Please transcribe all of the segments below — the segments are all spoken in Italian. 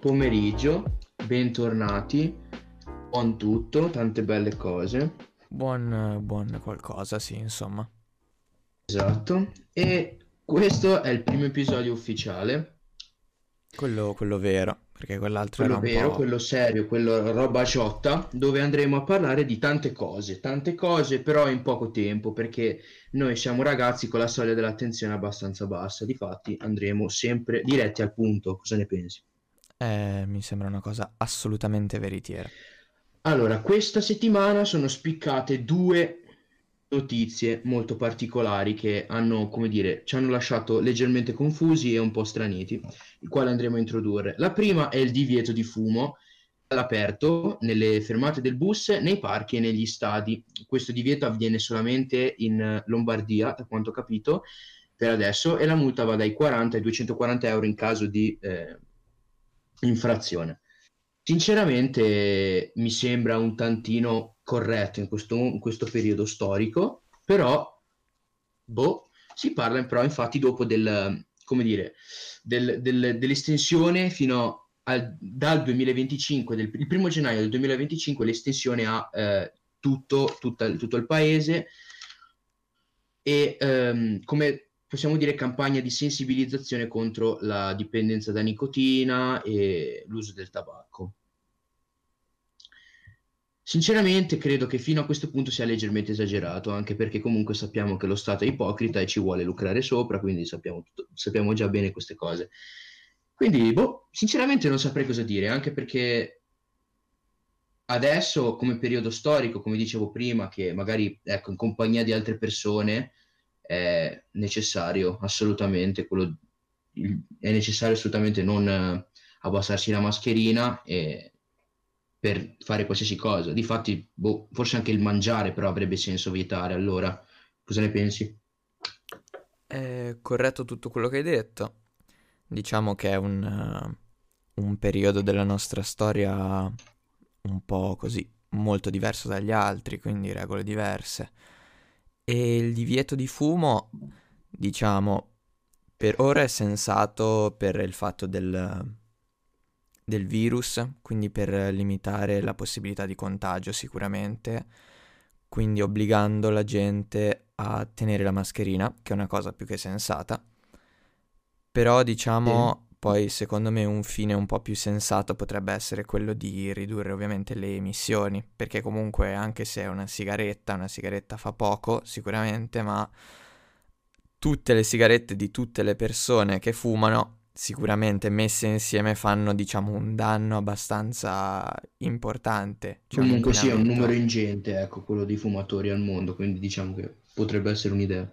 pomeriggio, bentornati. Buon tutto, tante belle cose. Buon, buon qualcosa, sì, insomma. Esatto. E questo è il primo episodio ufficiale. Quello, quello vero, perché quell'altro Quello era vero, quello serio, quello roba ciotta, dove andremo a parlare di tante cose, tante cose però in poco tempo, perché noi siamo ragazzi con la soglia dell'attenzione abbastanza bassa, difatti andremo sempre diretti al punto, cosa ne pensi? Eh, mi sembra una cosa assolutamente veritiera. Allora, questa settimana sono spiccate due notizie molto particolari che hanno, come dire, ci hanno lasciato leggermente confusi e un po' straniti, il quale andremo a introdurre. La prima è il divieto di fumo all'aperto nelle fermate del bus, nei parchi e negli stadi. Questo divieto avviene solamente in Lombardia, da quanto ho capito, per adesso, e la multa va dai 40 ai 240 euro in caso di eh, infrazione. Sinceramente mi sembra un tantino corretto in questo, in questo periodo storico, però boh, si parla però infatti dopo del, come dire, del- del- dell'estensione fino al, dal 2025, del, il primo gennaio del 2025 l'estensione a eh, tutto, tutta- tutto il paese e ehm, come possiamo dire campagna di sensibilizzazione contro la dipendenza da nicotina e l'uso del tabacco. Sinceramente credo che fino a questo punto sia leggermente esagerato, anche perché comunque sappiamo che lo Stato è ipocrita e ci vuole lucrare sopra, quindi sappiamo, tutto- sappiamo già bene queste cose. Quindi, boh, sinceramente non saprei cosa dire, anche perché adesso, come periodo storico, come dicevo prima, che magari, ecco, in compagnia di altre persone è necessario assolutamente, quello, è necessario assolutamente non eh, abbassarsi la mascherina e per fare qualsiasi cosa. Difatti, boh, forse anche il mangiare però avrebbe senso vietare, allora, cosa ne pensi? È corretto tutto quello che hai detto. Diciamo che è un, eh, un periodo della nostra storia un po' così, molto diverso dagli altri, quindi regole diverse. E il divieto di fumo, diciamo, per ora è sensato per il fatto del, del virus, quindi per limitare la possibilità di contagio sicuramente, quindi obbligando la gente a tenere la mascherina, che è una cosa più che sensata. Però diciamo, poi secondo me un fine un po' più sensato potrebbe essere quello di ridurre ovviamente le emissioni, perché comunque anche se è una sigaretta, una sigaretta fa poco sicuramente, ma tutte le sigarette di tutte le persone che fumano sicuramente messe insieme fanno diciamo un danno abbastanza importante, cioè un Comunque sia un numero ingente, ecco, quello di fumatori al mondo, quindi diciamo che potrebbe essere un'idea.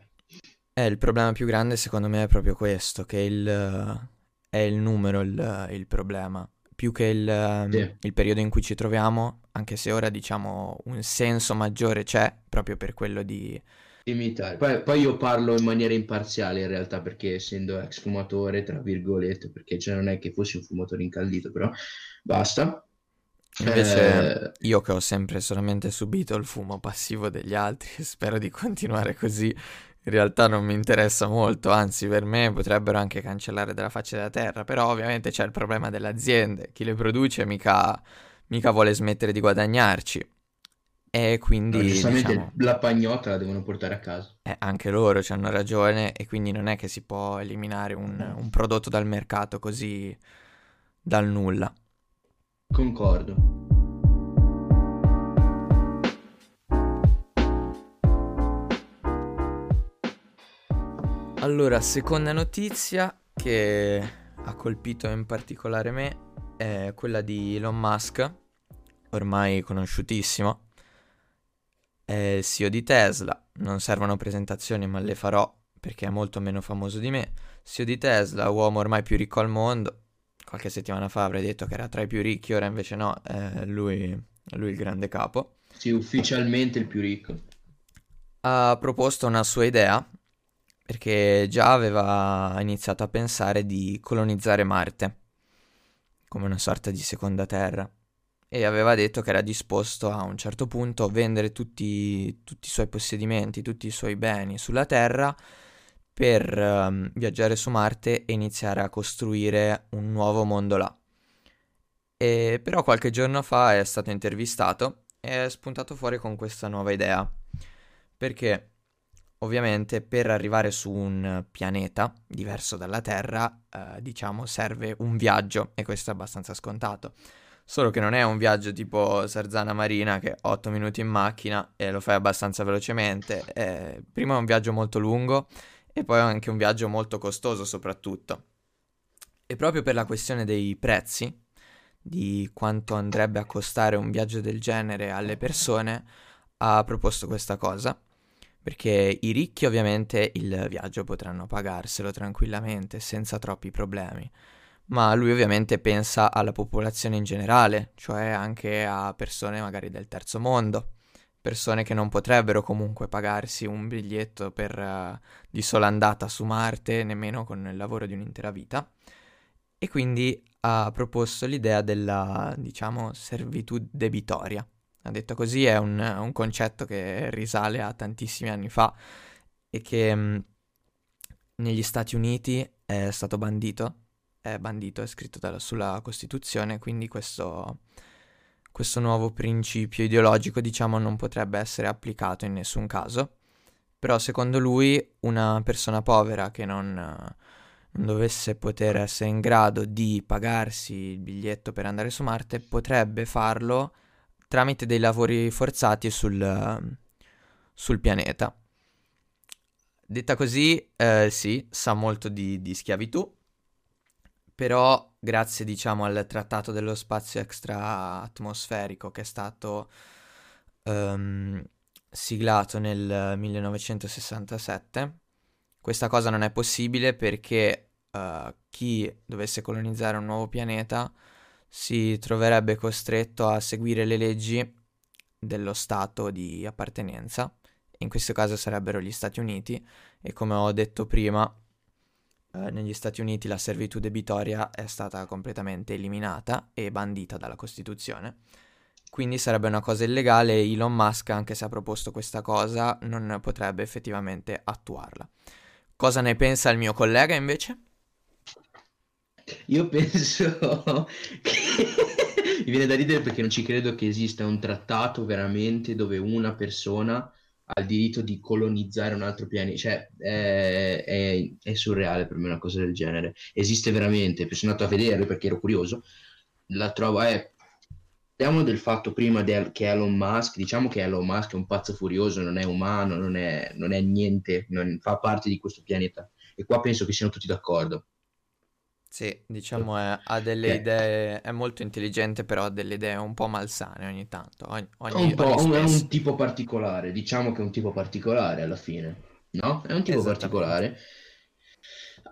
Eh, il problema più grande secondo me è proprio questo, che il, è il numero il, il problema, più che il, ehm, Sì. il periodo in cui ci troviamo, anche se ora diciamo un senso maggiore c'è, proprio per quello di... Imitare. Poi, poi io parlo in maniera imparziale in realtà perché essendo ex fumatore, tra virgolette, perché cioè non è che fossi un fumatore incallito, però basta. Invece Eh, io che ho sempre solamente subito il fumo passivo degli altri spero di continuare così, in realtà non mi interessa molto, anzi per me potrebbero anche cancellare dalla faccia della terra, però ovviamente c'è il problema delle aziende, chi le produce mica, mica vuole smettere di guadagnarci e no, quindi giustamente diciamo, la pagnotta la devono portare a casa. eh, anche loro ci hanno ragione e quindi non è che si può eliminare un, un prodotto dal mercato così dal nulla. Concordo. Allora, seconda notizia che ha colpito in particolare me è quella di Elon Musk, ormai conosciutissimo, è il CEO di Tesla. Non servono presentazioni, ma le farò perché è molto meno famoso di me. CEO di Tesla, uomo ormai più ricco al mondo. Qualche settimana fa avrei detto che era tra i più ricchi, ora invece no, è lui, è lui il grande capo. Sì, ufficialmente il più ricco. Ha proposto una sua idea perché già aveva iniziato a pensare di colonizzare Marte come una sorta di seconda terra e aveva detto che era disposto a un certo punto a vendere tutti, tutti i suoi possedimenti, tutti i suoi beni sulla Terra per ehm, viaggiare su Marte e iniziare a costruire un nuovo mondo là. E però qualche giorno fa è stato intervistato e è spuntato fuori con questa nuova idea. Perché ovviamente per arrivare su un pianeta diverso dalla Terra, eh, diciamo, serve un viaggio e questo è abbastanza scontato. Solo che non è un viaggio tipo Sarzana Marina che 8 minuti in macchina e lo fai abbastanza velocemente. Eh, prima è un viaggio molto lungo e poi anche un viaggio molto costoso soprattutto. E proprio per la questione dei prezzi, di quanto andrebbe a costare un viaggio del genere alle persone, ha proposto questa cosa. Perché i ricchi ovviamente il viaggio potranno pagarselo tranquillamente, senza troppi problemi. Ma lui ovviamente pensa alla popolazione in generale, cioè anche a persone magari del terzo mondo, persone che non potrebbero comunque pagarsi un biglietto per, uh, di sola andata su Marte, nemmeno con il lavoro di un'intera vita. E quindi ha proposto l'idea della, diciamo, servitù debitoria. Detto così, è un, un concetto che risale a tantissimi anni fa e che mh, mm, negli Stati Uniti è stato bandito, è bandito, è scritto dalla, sulla Costituzione, quindi questo, questo nuovo principio ideologico, diciamo, non potrebbe essere applicato in nessun caso. Però secondo lui una persona povera che non dovesse poter essere in grado di pagarsi il biglietto per andare su Marte, potrebbe farlo tramite dei lavori forzati sul, sul pianeta. Detta così, eh, sì, sa molto di, di, schiavitù, però grazie, diciamo, al trattato dello spazio extra-atmosferico che è stato um, siglato nel 1967, questa cosa non è possibile perché uh, chi dovesse colonizzare un nuovo pianeta si troverebbe costretto a seguire le leggi dello Stato di appartenenza, in questo caso sarebbero gli Stati Uniti, e come ho detto prima, eh, negli Stati Uniti la servitù debitoria è stata completamente eliminata e bandita dalla Costituzione. Quindi sarebbe una cosa illegale e Elon Musk, anche se ha proposto questa cosa, non potrebbe effettivamente attuarla. Cosa ne pensa il mio collega invece? Io penso che mi viene da ridere perché non ci credo che esista un trattato veramente dove una persona ha il diritto di colonizzare un altro pianeta. Cioè, è, è, è surreale per me una cosa del genere. Esiste veramente, sono andato a vederlo perché ero curioso. La trovo, è... Parliamo del fatto prima del, che Elon Musk, diciamo che Elon Musk è un pazzo furioso, non è umano, non è, non è niente, non fa parte di questo pianeta. E qua penso che siano tutti d'accordo sì, diciamo è, ha delle idee, è molto intelligente, però ha delle idee un po' malsane ogni tanto. Ogni, ogni, un po', ogni è un tipo particolare, diciamo che è un tipo particolare alla fine, no? È un tipo particolare.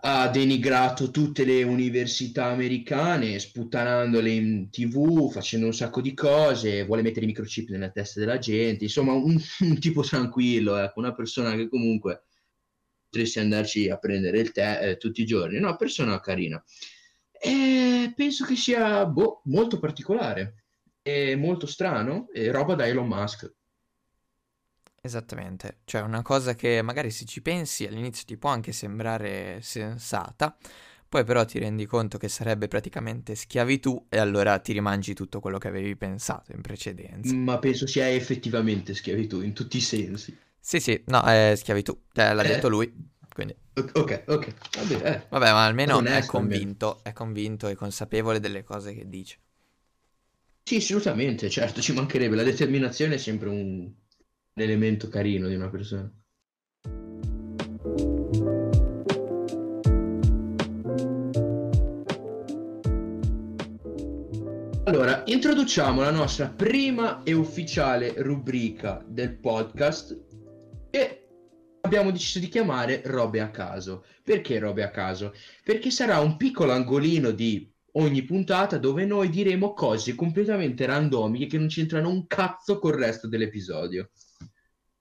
Ha denigrato tutte le università americane, sputtanandole in tv, facendo un sacco di cose, vuole mettere i microchip nella testa della gente, insomma un, un tipo tranquillo, ecco, una persona che comunque potresti andarci a prendere il tè eh, tutti i giorni. No, persona carina. E penso che sia boh, molto particolare e molto strano e roba da Elon Musk. Esattamente, cioè una cosa che magari se ci pensi all'inizio ti può anche sembrare sensata, poi però ti rendi conto che sarebbe praticamente schiavitù e allora ti rimangi tutto quello che avevi pensato in precedenza. Ma penso sia effettivamente schiavitù in tutti i sensi. Sì, sì, no, è schiavitù, eh, l'ha eh. detto lui, quindi... Ok, ok, vabbè, eh. Vabbè ma almeno è convinto, è convinto e consapevole delle cose che dice. Sì, assolutamente, certo, ci mancherebbe, la determinazione è sempre un elemento carino di una persona. Allora, introduciamo la nostra prima e ufficiale rubrica del podcast e abbiamo deciso di chiamare robe a caso. Perché robe a caso? Perché sarà un piccolo angolino di ogni puntata dove noi diremo cose completamente randomiche che non c'entrano un cazzo col resto dell'episodio.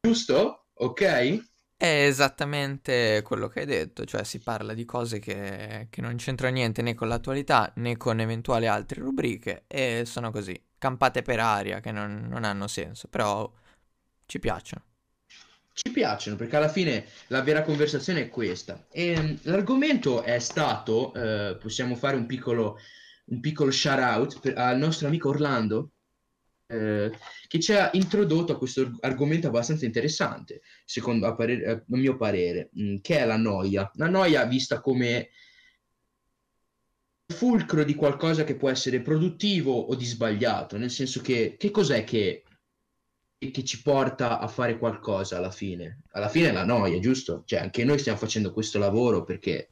Giusto? Ok? È esattamente quello che hai detto, cioè si parla di cose che, che non c'entrano niente né con l'attualità né con eventuali altre rubriche e sono così, campate per aria che non, non hanno senso, però ci piacciono ci piacciono perché alla fine la vera conversazione è questa. E, ehm, l'argomento è stato, eh, possiamo fare un piccolo un piccolo shout out per, al nostro amico Orlando, eh, che ci ha introdotto a questo argomento abbastanza interessante, secondo a, parere, a mio parere, mm, che è la noia. La noia vista come fulcro di qualcosa che può essere produttivo o di sbagliato, nel senso che che cos'è che, che ci porta a fare qualcosa alla fine? Alla fine è la noia, giusto? Cioè anche noi stiamo facendo questo lavoro perché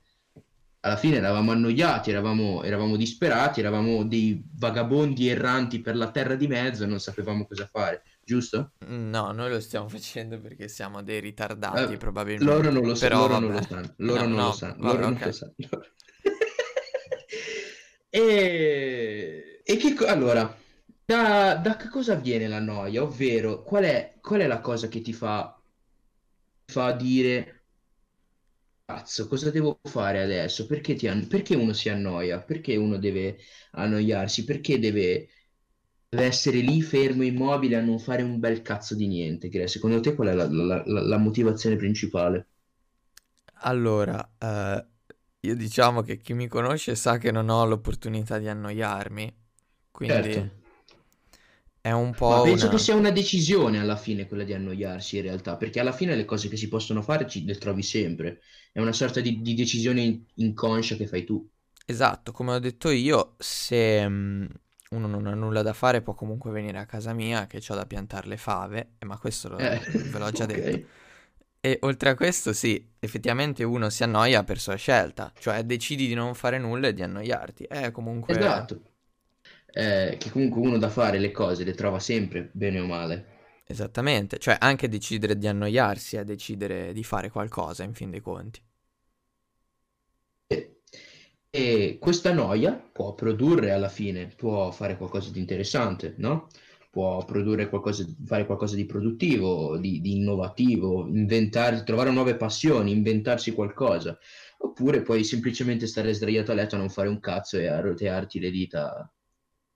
alla fine eravamo annoiati, eravamo, eravamo disperati, eravamo dei vagabondi erranti per la terra di mezzo e non sapevamo cosa fare, giusto? No, noi lo stiamo facendo perché siamo dei ritardati, eh, probabilmente. Loro non lo, Però, loro non lo sanno. Loro no, non no, lo sanno. Loro vabbè, non lo sanno. e... e che allora, da, da che cosa viene la noia? Ovvero, qual è, qual è la cosa che ti fa, fa dire cazzo, cosa devo fare adesso? Perché, ti an- perché uno si annoia? Perché uno deve annoiarsi? Perché deve, deve essere lì fermo, immobile, a non fare un bel cazzo di niente? Che secondo te qual è la, la- la- la motivazione principale? Allora, eh, io diciamo che chi mi conosce sa che non ho l'opportunità di annoiarmi, quindi Certo. È un Ma po' penso che una... sia una decisione alla fine quella di annoiarsi in realtà, perché alla fine le cose che si possono fare ci, le trovi sempre. È una sorta di, di decisione inconscia che fai tu. Esatto, come ho detto io, se mm, uno non ha nulla da fare può comunque venire a casa mia che ho da piantare le fave, eh, ma questo lo- Eh, ve l'ho già detto. ok. E oltre a questo, sì, effettivamente uno si annoia per sua scelta, cioè decidi di non fare nulla e di annoiarti. È comunque... Esatto. Eh, che comunque uno da fare le cose le trova sempre, bene o male. Esattamente, cioè anche decidere di annoiarsi è decidere di fare qualcosa, in fin dei conti. E, e questa noia può produrre alla fine, può fare qualcosa di interessante, no? Può produrre qualcosa, fare qualcosa di produttivo, di, di innovativo, inventare, trovare nuove passioni, inventarsi qualcosa. Oppure puoi semplicemente stare sdraiato a letto a non fare un cazzo e a rotearti le dita,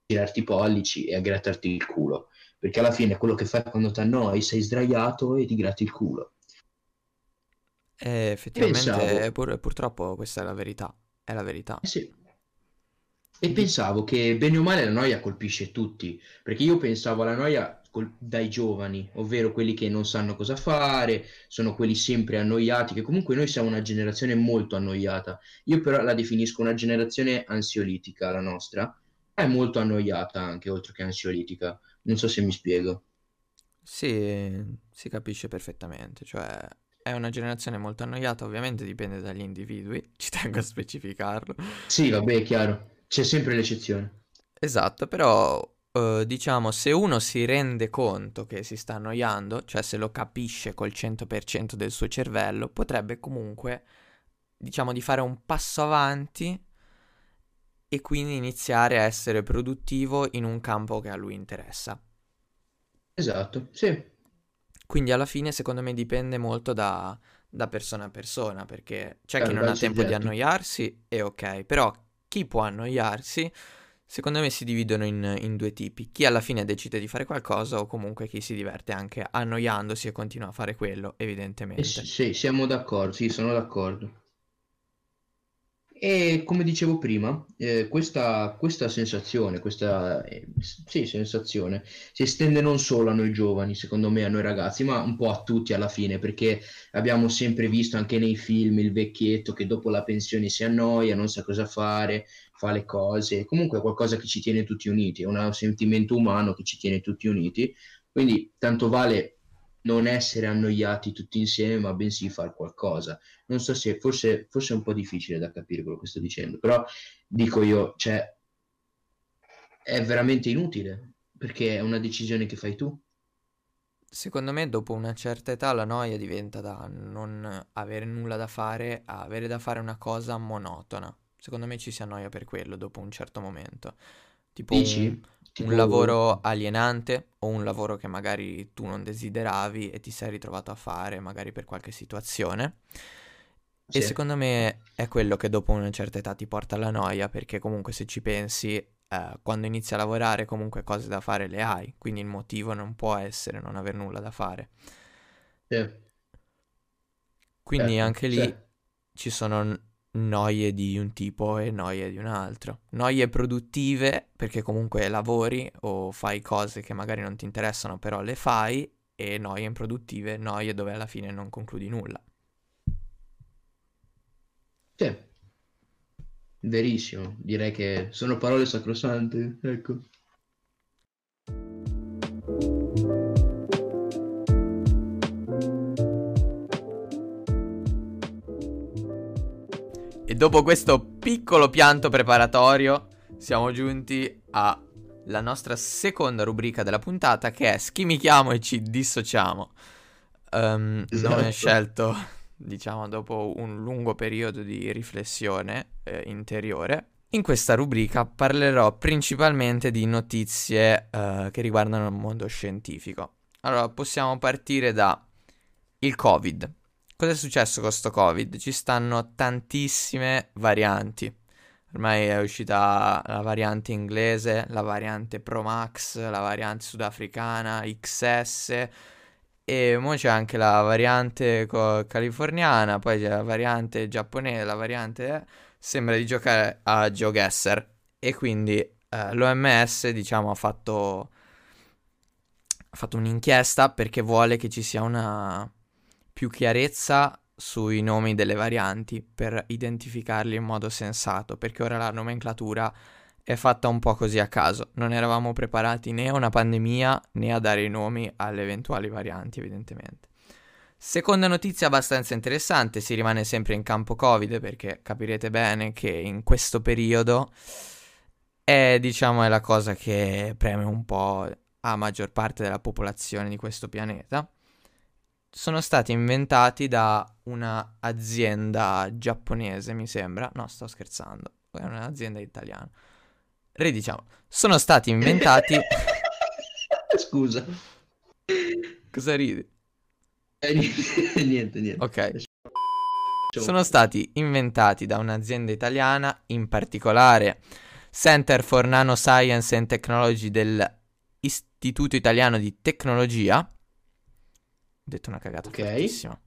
girarti i pollici e a grattarti il culo. Perché alla fine quello che fai quando ti annoi, sei sdraiato e ti gratti il culo. E effettivamente, Pensavo, pur- purtroppo questa è la verità, è la verità. eh sì, E pensavo che bene o male la noia colpisce tutti, perché io pensavo alla noia col- dai giovani, ovvero quelli che non sanno cosa fare, sono quelli sempre annoiati, che comunque noi siamo una generazione molto annoiata. Io però la definisco una generazione ansiolitica, la nostra, è molto annoiata anche, oltre che ansiolitica. Non so se mi spiego. Sì, si capisce perfettamente, cioè è una generazione molto annoiata, ovviamente dipende dagli individui, ci tengo a specificarlo. Sì, vabbè, è chiaro, c'è sempre l'eccezione. Esatto, però eh, diciamo se uno si rende conto che si sta annoiando, cioè se lo capisce col 100% del suo cervello, potrebbe comunque, diciamo, di fare un passo avanti e quindi iniziare a essere produttivo in un campo che a lui interessa. Esatto, sì. Quindi alla fine secondo me dipende molto da, da persona a persona, perché c'è chi Chiaro, non ha tempo di soggetto. annoiarsi e ok, però chi può annoiarsi, secondo me si dividono in, in due tipi, chi alla fine decide di fare qualcosa o comunque chi si diverte anche annoiandosi e continua a fare quello, Eh evidentemente. sì, siamo d'accordo, sì, sono d'accordo. E come dicevo prima, eh, questa, questa sensazione, questa eh, sì, sensazione si estende non solo a noi giovani, secondo me, a noi ragazzi, ma un po' a tutti alla fine, perché abbiamo sempre visto anche nei film il vecchietto che dopo la pensione si annoia, non sa cosa fare, fa le cose, comunque è qualcosa che ci tiene tutti uniti, è un sentimento umano che ci tiene tutti uniti, quindi tanto vale non essere annoiati tutti insieme, ma bensì fare qualcosa. Non so se forse, forse è un po' difficile da capire quello che sto dicendo, però dico io, cioè, è veramente inutile perché è una decisione che fai tu. Secondo me dopo una certa età la noia diventa da non avere nulla da fare a avere da fare una cosa monotona. Secondo me ci si annoia per quello dopo un certo momento. Tipo Dici? un Tipo, lavoro alienante o un lavoro che magari tu non desideravi e ti sei ritrovato a fare magari per qualche situazione. E sì, secondo me è quello che dopo una certa età ti porta alla noia perché comunque se ci pensi, eh, quando inizi a lavorare comunque cose da fare le hai, quindi il motivo non può essere non aver nulla da fare. sì, Quindi certo, anche sì, lì ci sono noie di un tipo e noie di un altro. Noie produttive perché comunque lavori o fai cose che magari non ti interessano però le fai e noie improduttive, noie dove alla fine non concludi nulla. Sì, verissimo, direi che sono parole sacrosante, ecco. E dopo questo piccolo pianto preparatorio siamo giunti alla nostra seconda rubrica della puntata che è Schimichiamo e ci dissociamo. Um, esatto. Nome scelto, diciamo, dopo un lungo periodo di riflessione eh, interiore. In questa rubrica parlerò principalmente di notizie uh, che riguardano il mondo scientifico. Allora, possiamo partire da il Covid. Cosa è successo con sto Covid? Ci stanno tantissime varianti. Ormai è uscita la variante inglese, la variante Pro Max, la variante sudafricana, XS e ora c'è anche la variante californiana, poi c'è la variante giapponese, la variante eh, sembra di giocare a GeoGuessr e quindi eh, l'OMS diciamo ha fatto ha fatto un'inchiesta perché vuole che ci sia una più chiarezza sui nomi delle varianti per identificarli in modo sensato, perché ora la nomenclatura è fatta un po' così a caso. Non eravamo preparati né a una pandemia né a dare i nomi alle eventuali varianti, evidentemente. Seconda notizia abbastanza interessante, si rimane sempre in campo Covid perché capirete bene che in questo periodo è, diciamo, è la cosa che preme un po' a maggior parte della popolazione di questo pianeta sono stati inventati da un'azienda giapponese, mi sembra. No, sto scherzando. È un'azienda italiana. Ridiciamo, sono stati inventati... Scusa. Cosa ridi? Eh, niente, niente, niente. Ok. Sono stati inventati da un'azienda italiana, in particolare Center for Nanoscience and Technology dell'Istituto Italiano di Tecnologia, detto una cagata Ok. fortissima.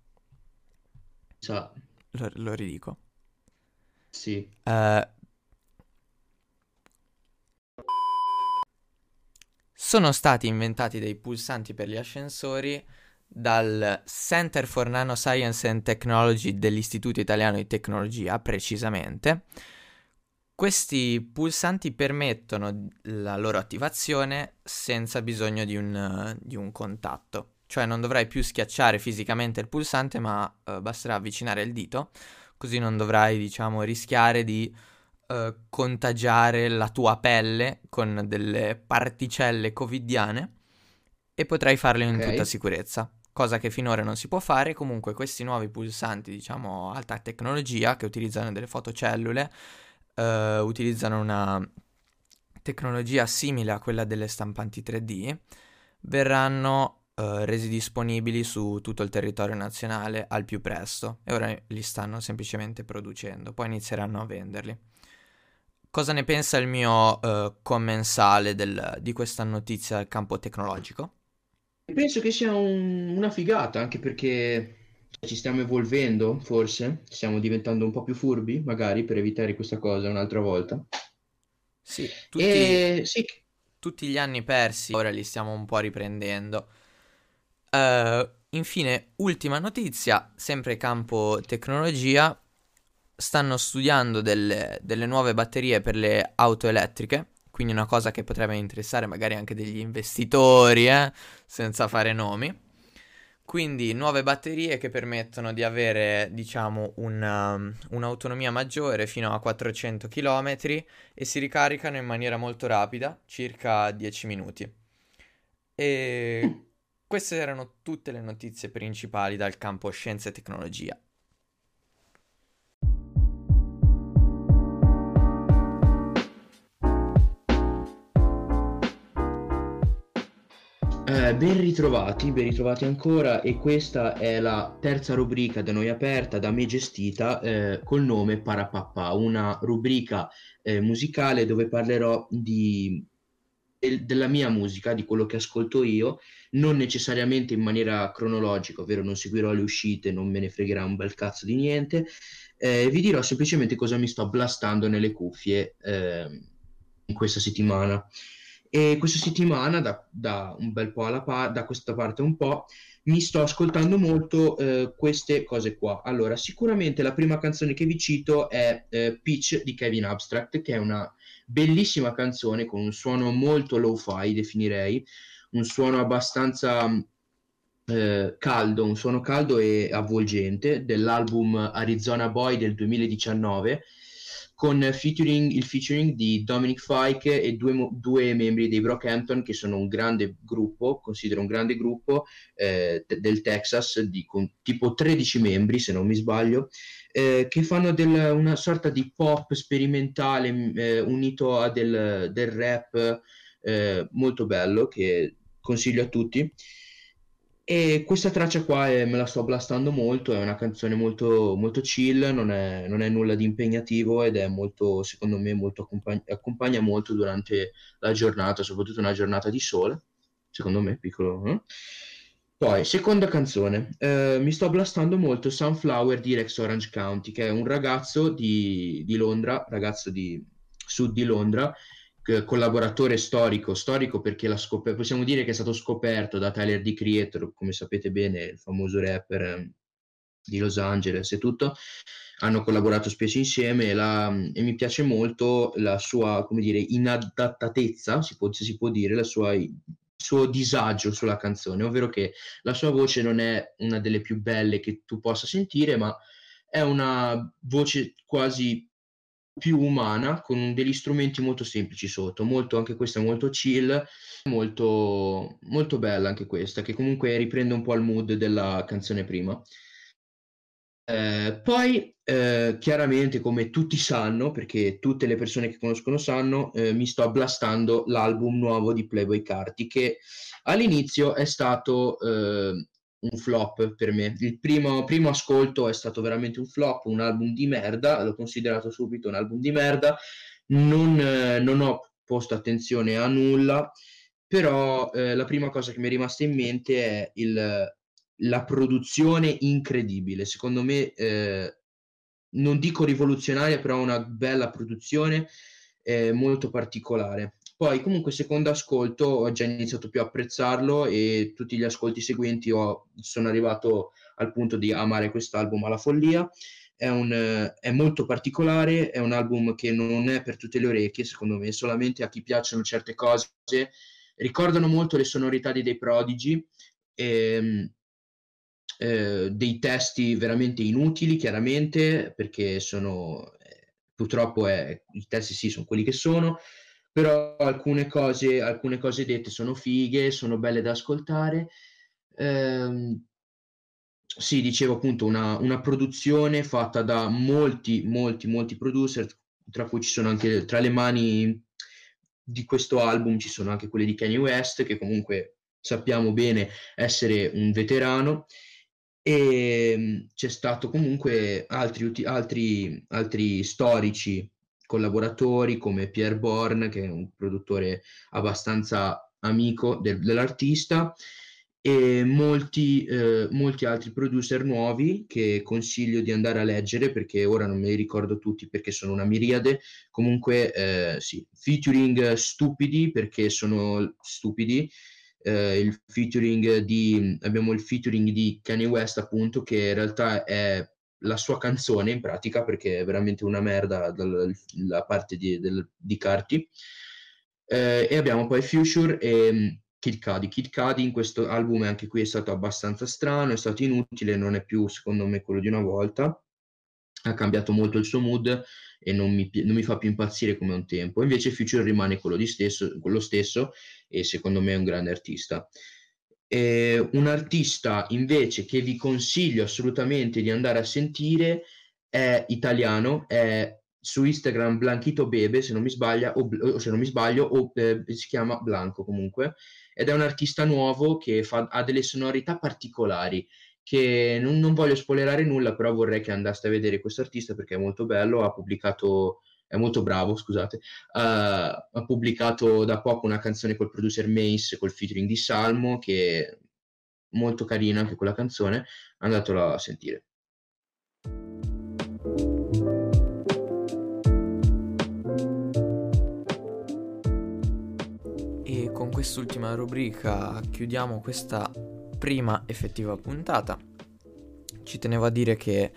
Sa, Lo, lo ridico. sì. Eh, sono stati inventati dei pulsanti per gli ascensori dal Center for Nanoscience and Technology dell'Istituto Italiano di Tecnologia, precisamente. Questi pulsanti permettono la loro attivazione senza bisogno di un, di un contatto. Cioè non dovrai più schiacciare fisicamente il pulsante, ma uh, basterà avvicinare il dito, così non dovrai, diciamo, rischiare di uh, contagiare la tua pelle con delle particelle covidiane e potrai farlo in Ok. tutta sicurezza. Cosa che finora non si può fare, comunque questi nuovi pulsanti, diciamo, alta tecnologia, che utilizzano delle fotocellule, uh, utilizzano una tecnologia simile a quella delle stampanti 3D, verranno uh, resi disponibili su tutto il territorio nazionale al più presto e ora li stanno semplicemente producendo, poi inizieranno a venderli. Cosa ne pensa il mio uh, commensale del, di questa notizia del campo tecnologico? Penso che sia un- una figata, anche perché ci stiamo evolvendo, forse. Stiamo diventando un po' più furbi, magari, per evitare questa cosa un'altra volta. Sì, tutti, E sì, tutti gli anni persi, ora li stiamo un po' riprendendo. Uh, infine, ultima notizia, sempre campo tecnologia, stanno studiando delle, delle nuove batterie per le auto elettriche, quindi una cosa che potrebbe interessare magari anche degli investitori, eh, senza fare nomi. Quindi nuove batterie che permettono di avere, diciamo, una- un'autonomia maggiore fino a 400 km e si ricaricano in maniera molto rapida, circa 10 minuti. E queste erano tutte le notizie principali dal campo scienza e tecnologia. Eh, ben ritrovati, ben ritrovati ancora e questa è la terza rubrica da noi aperta, da me gestita, eh, col nome Parapapà, una rubrica eh, musicale dove parlerò di, del- della mia musica, di quello che ascolto io, non necessariamente in maniera cronologica, ovvero non seguirò le uscite, non me ne fregherà un bel cazzo di niente, eh, vi dirò semplicemente cosa mi sto blastando nelle cuffie eh, in questa settimana. E questa settimana, da, da un bel po' alla parte, da questa parte un po', mi sto ascoltando molto eh, queste cose qua. Allora, sicuramente la prima canzone che vi cito è eh, Peach di Kevin Abstract, che è una bellissima canzone con un suono molto low-fi, definirei, un suono abbastanza eh, caldo, un suono caldo e avvolgente dell'album Arizona Boy del 2019 con featuring, il featuring di Dominic Fike e due, due, membri dei Brockhampton che sono un grande gruppo, considero un grande gruppo eh, del Texas di con, tipo 13 membri se non mi sbaglio, eh, che fanno del, una sorta di pop sperimentale eh, unito a del, del rap eh, molto bello che consiglio a tutti. E questa traccia qua è, me la sto blastando molto, è una canzone molto, molto chill, non è, non è, nulla di impegnativo ed è molto, secondo me, molto accompagna, accompagna molto durante la giornata, soprattutto una giornata di sole, secondo me, piccolo. Eh? Poi, seconda canzone, eh, mi sto blastando molto Sunflower di Rex Orange County, che è un ragazzo di, di Londra, ragazzo di sud di Londra, collaboratore storico, storico perché scop- possiamo dire che è stato scoperto da Tyler D. Creator, come sapete bene, il famoso rapper eh, di Los Angeles e tutto, hanno collaborato spesso insieme e, la, e mi piace molto la sua, come dire, inadattatezza, si può, si può dire, la sua, suo disagio sulla canzone, ovvero che la sua voce non è una delle più belle che tu possa sentire, ma è una voce quasi più umana con degli strumenti molto semplici sotto, molto, anche questa molto chill, molto, molto bella anche questa, che comunque riprende un po' il mood della canzone prima. Eh, poi, eh, chiaramente, come tutti sanno, perché tutte le persone che conoscono sanno, eh, mi sto blastando l'album nuovo di Playboy Carti, che all'inizio è stato eh, un flop per me. Il primo, primo, ascolto è stato veramente un flop, un album di merda, l'ho considerato subito un album di merda, non, eh, non ho posto attenzione a nulla, però eh, la prima cosa che mi è rimasta in mente è il, la produzione incredibile. Secondo me, eh, non dico rivoluzionaria, però una bella produzione molto particolare. Poi comunque secondo ascolto ho già iniziato più a apprezzarlo e tutti gli ascolti seguenti ho, sono arrivato al punto di amare quest'album alla follia. È, un, è molto particolare, è un album che non è per tutte le orecchie, secondo me, solamente a chi piacciono certe cose. Ricordano molto le sonorità di dei prodigi, e, ehm, eh, dei testi veramente inutili, chiaramente, perché sono, eh, purtroppo è, i testi sì, sono quelli che sono, però alcune cose, alcune cose dette sono fighe, sono belle da ascoltare. Ehm, sì, dicevo appunto una, una, produzione fatta da molti, molti, molti producer, tra cui ci sono anche tra le mani di questo album ci sono anche quelle di Kanye West, che comunque sappiamo bene essere un veterano, e ehm, c'è stato comunque altri, altri, altri storici collaboratori come Pierre Born, che è un produttore abbastanza amico del, dell'artista, e molti, eh, molti altri producer nuovi che consiglio di andare a leggere perché ora non me li ricordo tutti perché sono una miriade. Comunque, eh, sì, featuring stupidi perché sono stupidi. Eh, il featuring di abbiamo il featuring di Kanye West appunto che in realtà è la sua canzone in pratica perché è veramente una merda dalla parte di, del, di Carti. Eh, e abbiamo poi Future e mm, Kid Cudi. Kid Cudi in questo album anche qui è stato abbastanza strano è stato inutile non è più secondo me quello di una volta. Ha cambiato molto il suo mood e non mi, non mi fa più impazzire come un tempo. Invece Future rimane quello, stesso, quello stesso e secondo me è un grande artista eh, un artista invece che vi consiglio assolutamente di andare a sentire è italiano, è su Instagram Blanchito Bebe, se non mi sbaglio, o, o se non mi sbaglio, o eh, si chiama Blanco comunque, ed è un artista nuovo che fa, ha delle sonorità particolari, che non, non voglio spoilerare nulla, però vorrei che andaste a vedere questo artista perché è molto bello, ha pubblicato è molto bravo, scusate, uh, ha pubblicato da poco una canzone col producer Mace, col featuring di Salmo, che è molto carina anche quella canzone, andatela a sentire. E con quest'ultima rubrica chiudiamo questa prima effettiva puntata. Ci tenevo a dire che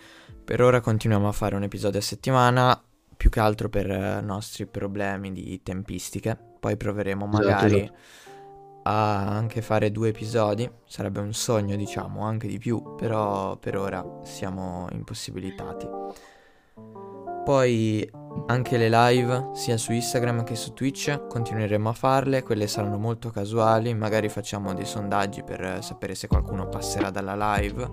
per ora continuiamo a fare un episodio a settimana, che altro per eh, nostri problemi di tempistiche. Poi proveremo esatto, magari esatto, esatto. a anche fare due episodi, sarebbe un sogno diciamo, anche di più, però per ora siamo impossibilitati. Poi anche le live, sia su Instagram che su Twitch, continueremo a farle, quelle saranno molto casuali, magari facciamo dei sondaggi per sapere se qualcuno passerà dalla live.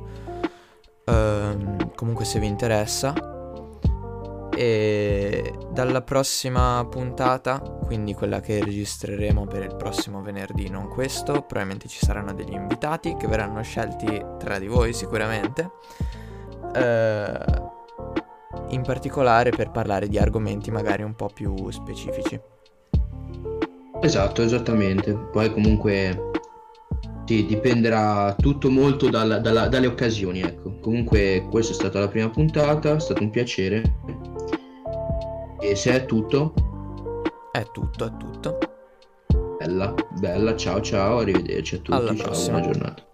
Ehm, comunque se vi interessa, e dalla prossima puntata, quindi quella che registreremo per il prossimo venerdì, non questo, probabilmente ci saranno degli invitati che verranno scelti tra di voi sicuramente. Eh, in particolare per parlare di argomenti magari un po' più specifici. Esatto, esattamente. Poi comunque sì, dipenderà tutto molto dalla, dalla, dalle occasioni, ecco. Comunque questa è stata la prima puntata, è stato un piacere. E se è tutto? È tutto, è tutto. Bella, bella, ciao ciao, arrivederci a tutti, Alla ciao, prossima. buona giornata.